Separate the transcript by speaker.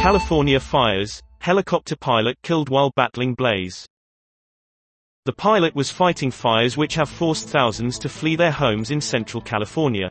Speaker 1: California fires, helicopter pilot killed while battling blaze. The pilot was fighting fires which have forced thousands to flee their homes in central California.